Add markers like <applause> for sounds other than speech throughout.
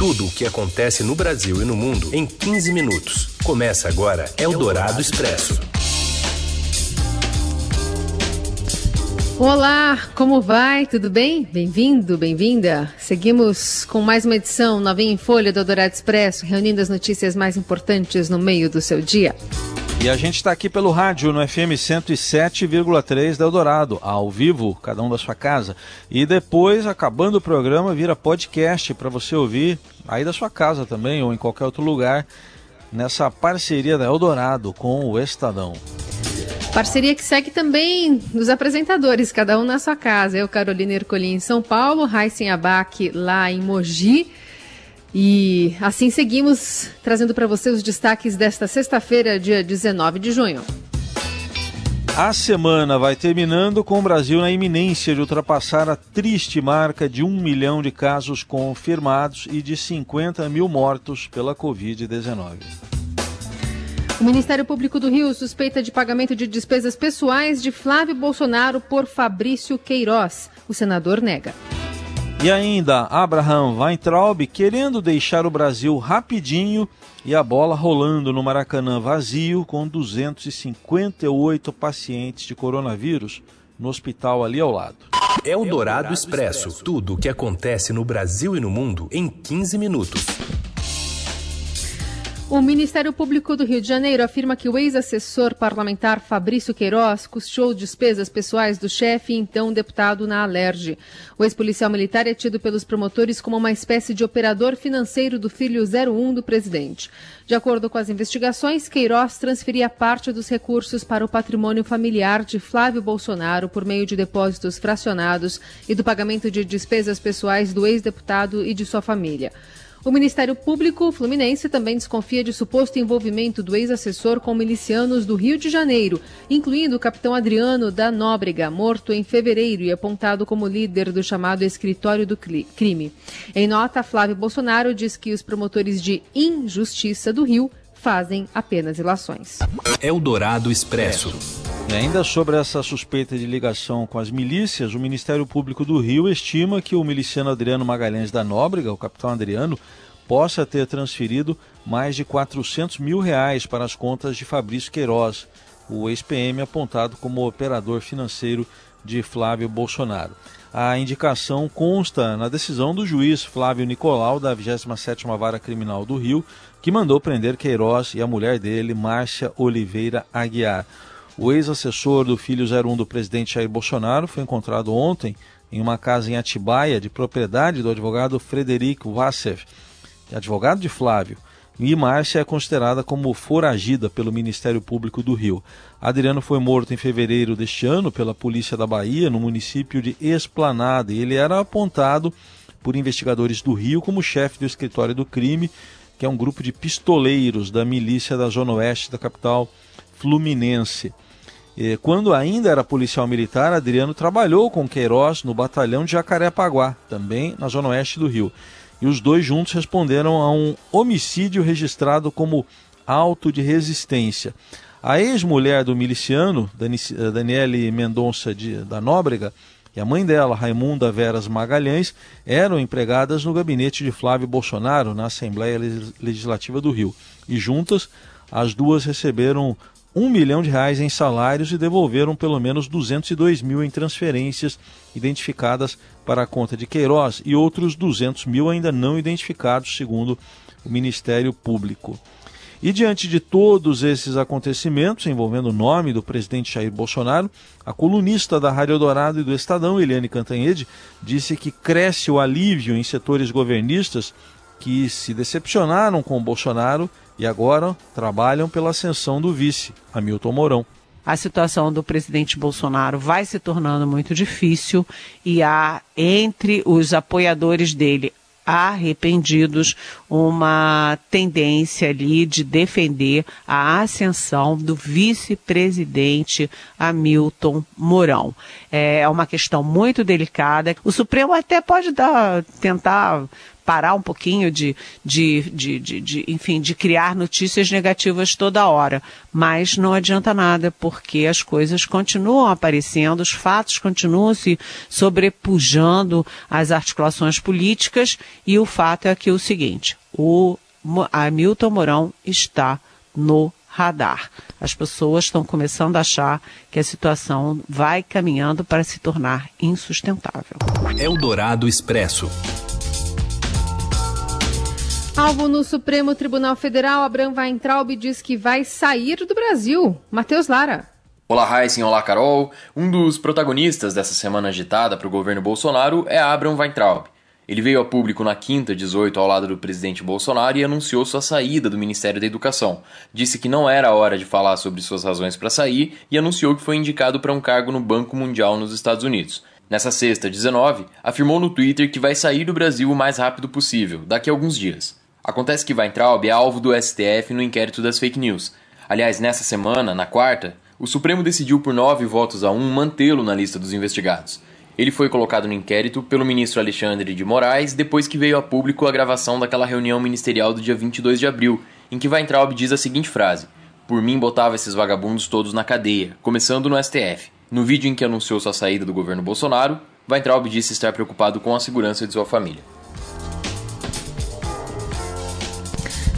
Tudo o que acontece no Brasil e no mundo em 15 minutos. Começa agora Eldorado Expresso. Olá, como vai? Tudo bem? Bem-vindo, bem-vinda. Seguimos com mais uma edição novinha em folha do Eldorado Expresso, reunindo as notícias mais importantes no meio do seu dia. E a gente está aqui pelo rádio no FM 107,3 da Eldorado, ao vivo, cada um da sua casa. E depois, acabando o programa, vira podcast para você ouvir aí da sua casa também ou em qualquer outro lugar, nessa parceria da Eldorado com o Estadão. Parceria que segue também nos apresentadores, cada um na sua casa. Eu, Carolina Ercolim, em São Paulo, Raíssen Abac lá em Mogi. E assim seguimos trazendo para você os destaques desta sexta-feira, dia 19 de junho. A semana vai terminando com o Brasil na iminência de ultrapassar a triste marca de um milhão de casos confirmados e de 50 mil mortos pela Covid-19. O Ministério Público do Rio suspeita de pagamento de despesas pessoais de Flávio Bolsonaro por Fabrício Queiroz. O senador nega. E ainda Abraham Weintraub querendo deixar o Brasil rapidinho e a bola rolando no Maracanã vazio com 258 pacientes de coronavírus no hospital ali ao lado. É o Dourado Expresso. Tudo o que acontece no Brasil e no mundo em 15 minutos. O Ministério Público do Rio de Janeiro afirma que o ex-assessor parlamentar Fabrício Queiroz custeou despesas pessoais do chefe então deputado na Alerj. O ex-policial militar é tido pelos promotores como uma espécie de operador financeiro do filho 01 do presidente. De acordo com as investigações, Queiroz transferia parte dos recursos para o patrimônio familiar de Flávio Bolsonaro por meio de depósitos fracionados e do pagamento de despesas pessoais do ex-deputado e de sua família. O Ministério Público Fluminense também desconfia de suposto envolvimento do ex-assessor com milicianos do Rio de Janeiro, incluindo o capitão Adriano da Nóbrega, morto em fevereiro e apontado como líder do chamado Escritório do Crime. Em nota, Flávio Bolsonaro diz que os promotores de injustiça do Rio fazem apenas ilações. Eldorado Expresso. E ainda sobre essa suspeita de ligação com as milícias, o Ministério Público do Rio estima que o miliciano Adriano Magalhães da Nóbrega, o capitão Adriano, possa ter transferido mais de 400 mil reais para as contas de Fabrício Queiroz, o ex-PM apontado como operador financeiro de Flávio Bolsonaro. A indicação consta na decisão do juiz Flávio Nicolau, da 27ª Vara Criminal do Rio, que mandou prender Queiroz e a mulher dele, Márcia Oliveira Aguiar. O ex-assessor do filho 01 do presidente Jair Bolsonaro foi encontrado ontem em uma casa em Atibaia, de propriedade do advogado Frederico Vassev, advogado de Flávio. E Márcia é considerada como foragida pelo Ministério Público do Rio. Adriano foi morto em fevereiro deste ano pela Polícia da Bahia, no município de Esplanada, e ele era apontado por investigadores do Rio como chefe do escritório do crime, que é um grupo de pistoleiros da milícia da Zona Oeste da capital fluminense. Quando ainda era policial militar, Adriano trabalhou com Queiroz no batalhão de Jacarepaguá, também na zona oeste do Rio. E os dois juntos responderam a um homicídio registrado como auto de resistência. A ex-mulher do miliciano, Daniele Mendonça da Nóbrega, e a mãe dela, Raimunda Veras Magalhães, eram empregadas no gabinete de Flávio Bolsonaro, na Assembleia Legislativa do Rio. E juntas, as duas receberam um milhão de reais em salários e devolveram pelo menos 202 mil em transferências identificadas para a conta de Queiroz e outros 200 mil ainda não identificados, segundo o Ministério Público. E diante de todos esses acontecimentos envolvendo o nome do presidente Jair Bolsonaro, a colunista da Rádio Dourado e do Estadão, Eliane Cantanhede, disse que cresce o alívio em setores governistas que se decepcionaram com Bolsonaro e agora trabalham pela ascensão do vice, Hamilton Mourão. A situação do presidente Bolsonaro vai se tornando muito difícil e há entre os apoiadores dele arrependidos uma tendência ali de defender a ascensão do vice-presidente Hamilton Mourão. É uma questão muito delicada. O Supremo até pode dar, tentar parar um pouquinho de, de, de, de, de, enfim, de criar notícias negativas toda hora. Mas não adianta nada, porque as coisas continuam aparecendo, os fatos continuam se sobrepujando às articulações políticas, e o fato é que é o seguinte, o Hamilton Mourão está no radar. As pessoas estão começando a achar que a situação vai caminhando para se tornar insustentável. Eldorado Expresso. Alvo no Supremo Tribunal Federal, Abraham Weintraub diz que vai sair do Brasil. Matheus Lara. Olá, Heisen. Olá, Carol. Um dos protagonistas dessa semana agitada para o governo Bolsonaro é Abraham Weintraub. Ele veio a público na quinta 18 ao lado do presidente Bolsonaro e anunciou sua saída do Ministério da Educação. Disse que não era hora de falar sobre suas razões para sair e anunciou que foi indicado para um cargo no Banco Mundial nos Estados Unidos. Nessa sexta, 19, afirmou no Twitter que vai sair do Brasil o mais rápido possível, daqui a alguns dias. Acontece que Weintraub é alvo do STF no inquérito das fake news. Aliás, nessa semana, na quarta, o Supremo decidiu por nove votos a um mantê-lo na lista dos investigados. Ele foi colocado no inquérito pelo ministro Alexandre de Moraes depois que veio a público a gravação daquela reunião ministerial do dia 22 de abril, em que Weintraub diz a seguinte frase: Por mim botava esses vagabundos todos na cadeia, começando no STF. No vídeo em que anunciou sua saída do governo Bolsonaro, Weintraub disse estar preocupado com a segurança de sua família.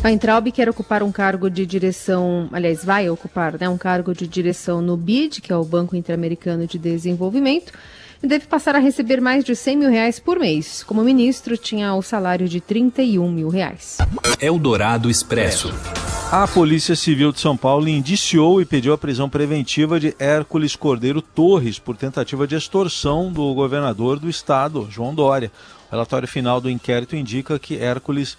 Weintraub quer ocupar um cargo de direção, aliás, vai ocupar né, um cargo de direção no BID, que é o Banco Interamericano de Desenvolvimento, e deve passar a receber mais de 100 mil reais por mês. Como ministro, tinha o salário de 31 mil reais. Eldorado Expresso. A Polícia Civil de São Paulo indiciou e pediu a prisão preventiva de Hércules Cordeiro Torres por tentativa de extorsão do governador do estado, João Dória. O relatório final do inquérito indica que Hércules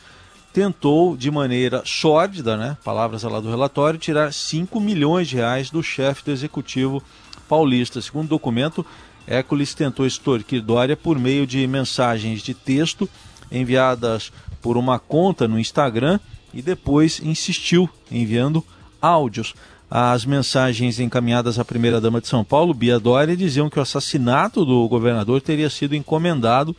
tentou, de maneira sórdida, né, palavras lá do relatório, tirar 5 milhões de reais do chefe do executivo paulista. Segundo o documento, Hércules tentou extorquir Dória por meio de mensagens de texto enviadas por uma conta no Instagram e depois insistiu enviando áudios. As mensagens encaminhadas à primeira-dama de São Paulo, Bia Dória, diziam que o assassinato do governador teria sido encomendado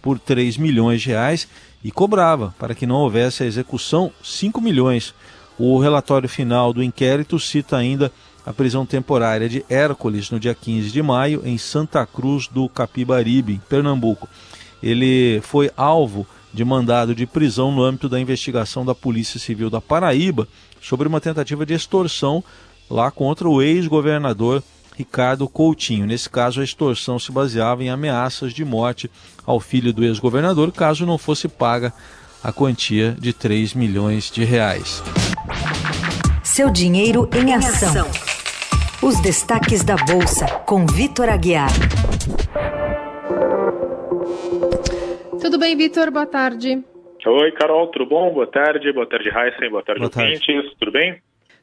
por 3 milhões de reais e cobrava, para que não houvesse a execução, 5 milhões. O relatório final do inquérito cita ainda a prisão temporária de Hércules no dia 15 de maio em Santa Cruz do Capibaribe, Pernambuco. Ele foi alvo de mandado de prisão no âmbito da investigação da Polícia Civil da Paraíba sobre uma tentativa de extorsão lá contra o ex-governador Ricardo Coutinho. Nesse caso, a extorsão se baseava em ameaças de morte ao filho do ex-governador caso não fosse paga a quantia de 3 milhões de reais. Seu dinheiro em ação. Os destaques da Bolsa, com Vitor Aguiar. Tudo bem, Vitor? Boa tarde. Oi, Carol, tudo bom? Boa tarde, boa tarde, Heisen, boa tarde, boa ouvintes, tarde. tudo bem?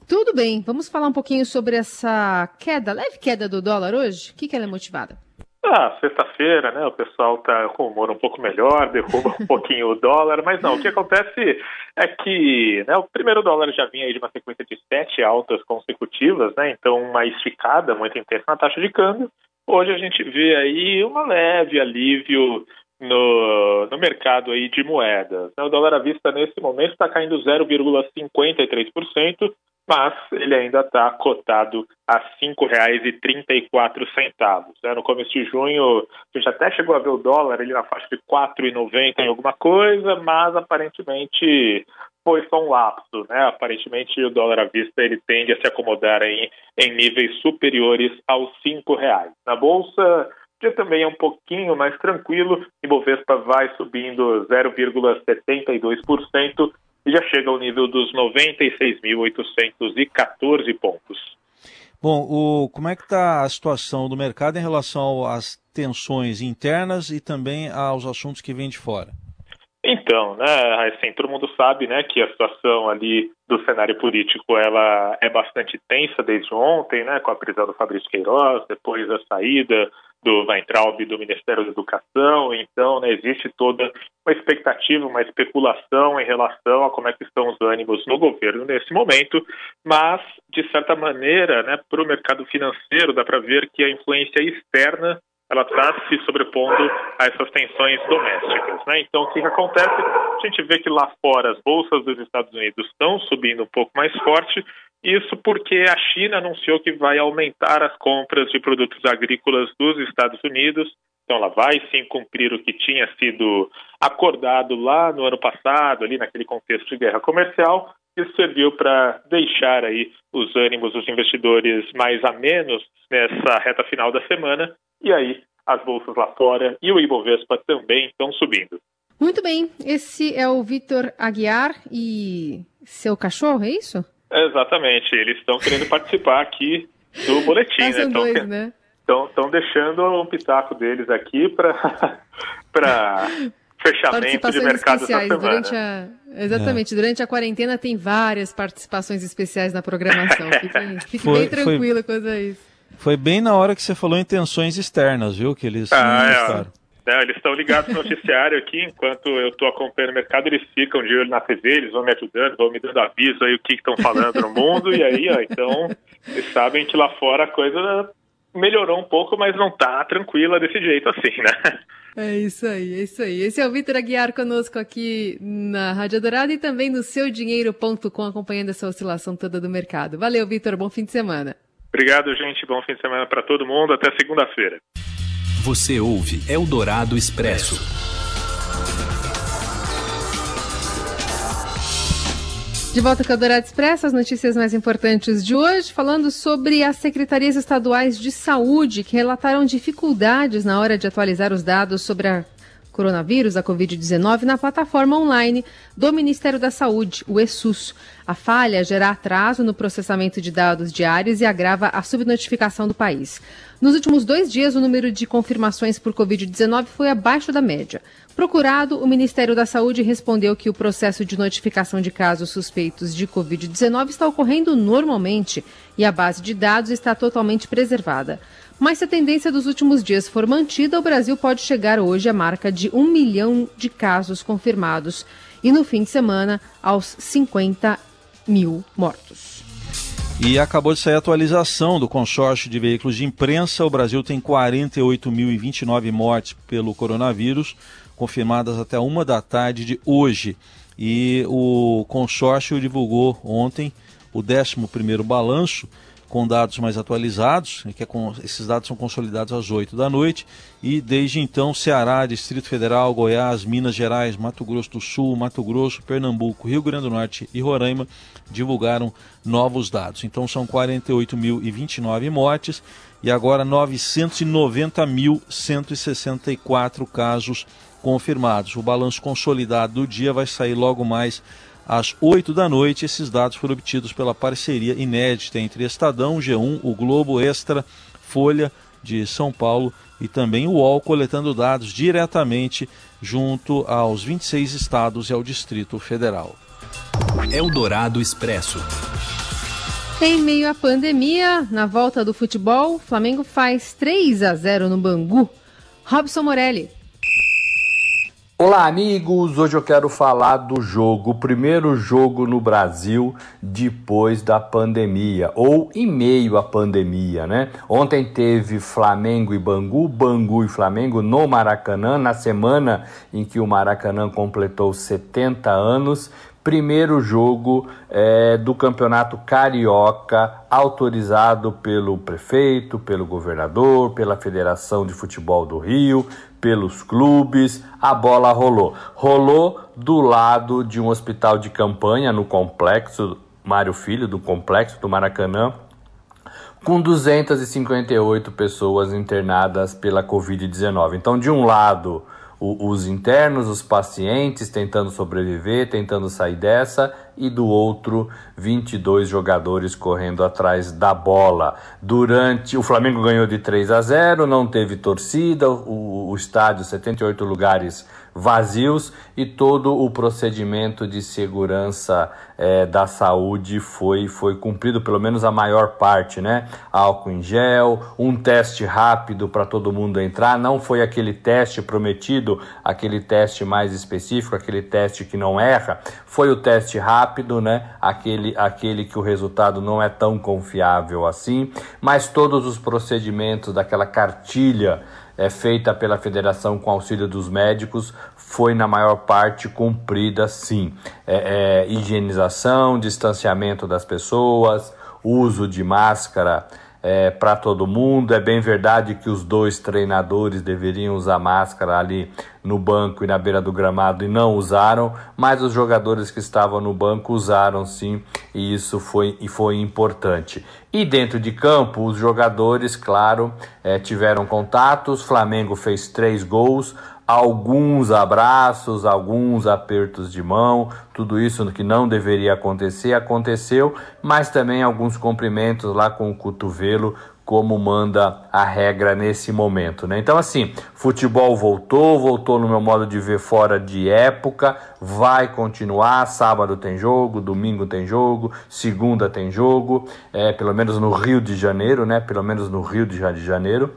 Tudo bem, vamos falar um pouquinho sobre essa queda, leve queda do dólar hoje? O que, que ela é motivada? Ah, sexta-feira, né? O pessoal tá com o humor um pouco melhor, <laughs> derruba um pouquinho o dólar, mas não, o que acontece é que né, o primeiro dólar já vinha aí de uma sequência de sete altas consecutivas, né? Então uma esticada muito intensa na taxa de câmbio. Hoje a gente vê aí uma leve alívio no, no mercado aí de moedas. O dólar à vista nesse momento está caindo 0,53%, mas ele ainda está cotado a R$ 5,34. Né? No começo de junho, a gente até chegou a ver o dólar ele na faixa de R$ 4,90 em alguma coisa, mas aparentemente foi só um lapso. Né? Aparentemente o dólar à vista ele tende a se acomodar em, em níveis superiores aos R$ reais. Na Bolsa, dia também é um pouquinho mais tranquilo, Ibovespa vai subindo 0,72%, e já chega ao nível dos 96.814 pontos. Bom, o, como é que está a situação do mercado em relação às tensões internas e também aos assuntos que vêm de fora? Então, né, assim, todo mundo sabe, né, que a situação ali do cenário político ela é bastante tensa desde ontem, né, com a prisão do Fabrício Queiroz, depois a saída do Weintraub do Ministério da Educação, então né, existe toda uma expectativa, uma especulação em relação a como é que estão os ânimos no governo nesse momento, mas de certa maneira, né, para o mercado financeiro dá para ver que a influência externa ela está se sobrepondo a essas tensões domésticas. Né? Então, o que, que acontece? A gente vê que lá fora as bolsas dos Estados Unidos estão subindo um pouco mais forte, isso porque a China anunciou que vai aumentar as compras de produtos agrícolas dos Estados Unidos. Então, ela vai sim cumprir o que tinha sido acordado lá no ano passado, ali naquele contexto de guerra comercial. Isso serviu para deixar aí os ânimos dos investidores mais a menos nessa reta final da semana e aí as bolsas lá fora e o Ibovespa também estão subindo. Muito bem, esse é o Vitor Aguiar e seu cachorro, é isso? Exatamente, eles estão querendo participar aqui do boletim, né? São dois, né? Estão deixando um pitaco deles aqui para <laughs> fechamento de mercado especiais durante a Exatamente, é. durante a quarentena tem várias participações especiais na programação. <laughs> Fique, fique foi, bem tranquilo foi... quanto a isso. Foi bem na hora que você falou intenções externas, viu? Que eles ah, é, é, eles estão ligados no noticiário aqui, enquanto eu estou acompanhando o mercado, eles ficam de olho na TV, eles vão me ajudando, vão me dando aviso aí o que estão falando no mundo, e aí, ó, então, eles sabem que lá fora a coisa melhorou um pouco, mas não tá tranquila desse jeito assim, né? É isso aí, é isso aí. Esse é o Vitor Aguiar conosco aqui na Rádio Dourado e também no seudinheiro.com, acompanhando essa oscilação toda do mercado. Valeu, Vitor, bom fim de semana. Obrigado, gente. Bom fim de semana para todo mundo. Até segunda-feira. Você ouve Eldorado Expresso. De volta com o Eldorado Expresso, as notícias mais importantes de hoje, falando sobre as secretarias estaduais de saúde que relataram dificuldades na hora de atualizar os dados sobre a coronavírus, a Covid-19, na plataforma online do Ministério da Saúde, o ESUS. A falha gera atraso no processamento de dados diários e agrava a subnotificação do país. Nos últimos dois dias, o número de confirmações por Covid-19 foi abaixo da média. Procurado, o Ministério da Saúde respondeu que o processo de notificação de casos suspeitos de Covid-19 está ocorrendo normalmente e a base de dados está totalmente preservada. Mas se a tendência dos últimos dias for mantida, o Brasil pode chegar hoje à marca de um milhão de casos confirmados e no fim de semana aos 50 mil mortos. E acabou de sair a atualização do consórcio de veículos de imprensa. O Brasil tem 48.029 mortes pelo coronavírus, confirmadas até uma da tarde de hoje. E o consórcio divulgou ontem o 11 balanço com dados mais atualizados, que é com, esses dados são consolidados às 8 da noite, e desde então Ceará, Distrito Federal, Goiás, Minas Gerais, Mato Grosso do Sul, Mato Grosso, Pernambuco, Rio Grande do Norte e Roraima divulgaram novos dados. Então são 48.029 mortes e agora 990.164 casos confirmados. O balanço consolidado do dia vai sair logo mais às 8 da noite. Esses dados foram obtidos pela parceria inédita entre Estadão, G1, o Globo Extra, Folha de São Paulo e também o UOL, coletando dados diretamente junto aos 26 estados e ao Distrito Federal. Eldorado Expresso. Em meio à pandemia, na volta do futebol, o Flamengo faz 3 a 0 no Bangu. Robson Morelli. Olá, amigos! Hoje eu quero falar do jogo, o primeiro jogo no Brasil depois da pandemia, ou em meio à pandemia, né? Ontem teve Flamengo e Bangu, Bangu e Flamengo no Maracanã, na semana em que o Maracanã completou 70 anos. Primeiro jogo é, do Campeonato Carioca, autorizado pelo prefeito, pelo governador, pela Federação de Futebol do Rio, pelos clubes, a bola rolou. Rolou do lado de um hospital de campanha no complexo Mário Filho, do complexo do Maracanã, com 258 pessoas internadas pela Covid-19. Então, de um lado, o, os internos, os pacientes tentando sobreviver, tentando sair dessa, e do outro 22 jogadores correndo atrás da bola. Durante o Flamengo ganhou de 3 a 0, não teve torcida, o, o estádio 78 lugares vazios e todo o procedimento de segurança é, da saúde foi, foi cumprido, pelo menos a maior parte, né? Álcool em gel, um teste rápido para todo mundo entrar, não foi aquele teste prometido, aquele teste mais específico, aquele teste que não erra, foi o teste rápido, né? Aquele, aquele que o resultado não é tão confiável assim, mas todos os procedimentos daquela cartilha é, feita pela federação com auxílio dos médicos foi na maior parte cumprida sim. É, é, higienização, distanciamento das pessoas, uso de máscara é, para todo mundo. É bem verdade que os dois treinadores deveriam usar máscara ali no banco e na beira do gramado e não usaram, mas os jogadores que estavam no banco usaram sim, e isso foi, e foi importante. E dentro de campo, os jogadores, claro, é, tiveram contatos. Flamengo fez três gols, alguns abraços, alguns apertos de mão, tudo isso que não deveria acontecer, aconteceu, mas também alguns cumprimentos lá com o cotovelo, como manda a regra nesse momento, né? Então, assim, futebol voltou, voltou no meu modo de ver fora de época, vai continuar. Sábado tem jogo, domingo tem jogo, segunda tem jogo, é, pelo menos no Rio de Janeiro, né? Pelo menos no Rio de Janeiro.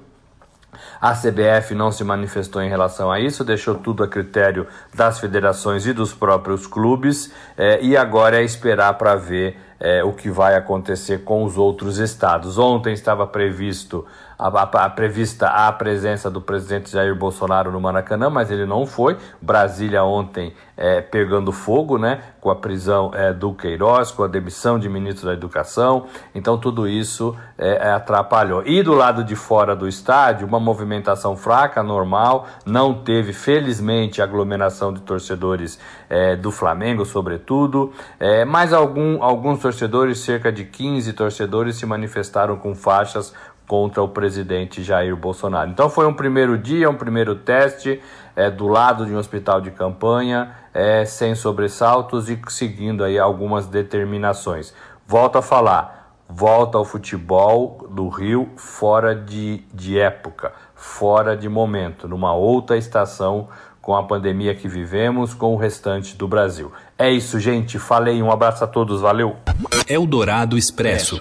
A CBF não se manifestou em relação a isso, deixou tudo a critério das federações e dos próprios clubes, é, e agora é esperar para ver é, o que vai acontecer com os outros estados. Ontem estava previsto a, a, a, prevista a presença do presidente Jair Bolsonaro no Maracanã, mas ele não foi. Brasília ontem é, pegando fogo, né, com a prisão é, do Queiroz, com a demissão de ministro da Educação. Então tudo isso é, é, atrapalhou. E do lado de fora do estádio, uma movimentação fraca, normal. Não teve, felizmente, aglomeração de torcedores é, do Flamengo, sobretudo. É, mas algum, alguns torcedores, cerca de 15 torcedores, se manifestaram com faixas contra o presidente Jair Bolsonaro. Então foi um primeiro dia, um primeiro teste é, do lado de um hospital de campanha, é, sem sobressaltos e seguindo aí algumas determinações. Volto a falar, volta ao futebol do Rio fora de, de época, fora de momento, numa outra estação com a pandemia que vivemos, com o restante do Brasil. É isso, gente. Falei, um abraço a todos, valeu. Eldorado Expresso.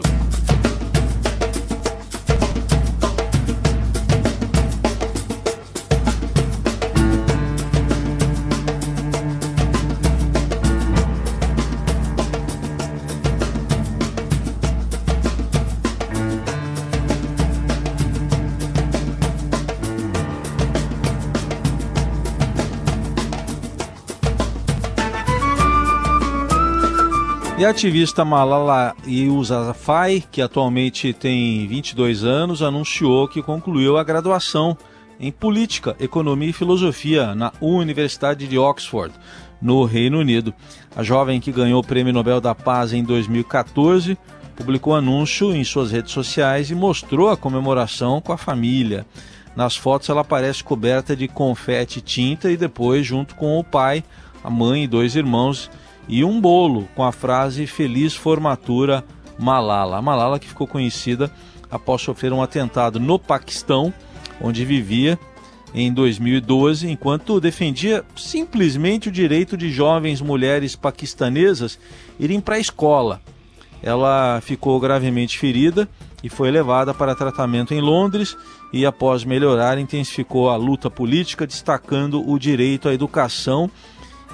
E a ativista Malala Yousafzai, que atualmente tem 22 anos, anunciou que concluiu a graduação em Política, Economia e Filosofia na Universidade de Oxford, no Reino Unido. A jovem que ganhou o Prêmio Nobel da Paz em 2014 publicou anúncio em suas redes sociais e mostrou a comemoração com a família. Nas fotos ela aparece coberta de confete e tinta e depois junto com o pai, a mãe e dois irmãos e um bolo com a frase Feliz Formatura Malala. A Malala que ficou conhecida após sofrer um atentado no Paquistão, onde vivia em 2012, enquanto defendia simplesmente o direito de jovens mulheres paquistanesas irem para a escola. Ela ficou gravemente ferida e foi levada para tratamento em Londres e, após melhorar, intensificou a luta política, destacando o direito à educação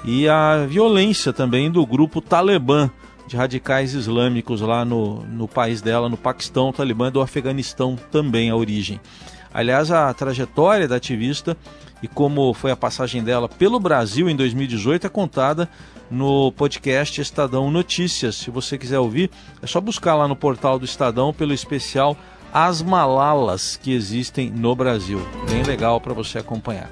e a violência também do grupo Talibã, de radicais islâmicos lá no, no país dela, no Paquistão, o Talibã do Afeganistão também a origem. Aliás, a trajetória da ativista e como foi a passagem dela pelo Brasil em 2018 é contada no podcast Estadão Notícias. Se você quiser ouvir, é só buscar lá no portal do Estadão pelo especial As Malalas que existem no Brasil. Bem legal para você acompanhar.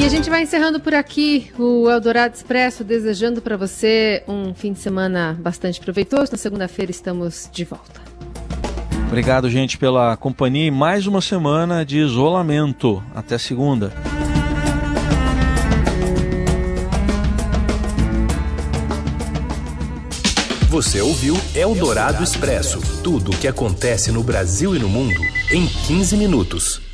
E a gente vai encerrando por aqui o Eldorado Expresso, desejando para você um fim de semana bastante proveitoso. Na segunda-feira estamos de volta. Obrigado, gente, pela companhia e mais uma semana de isolamento. Até segunda. Você ouviu Eldorado Expresso tudo o que acontece no Brasil e no mundo em 15 minutos.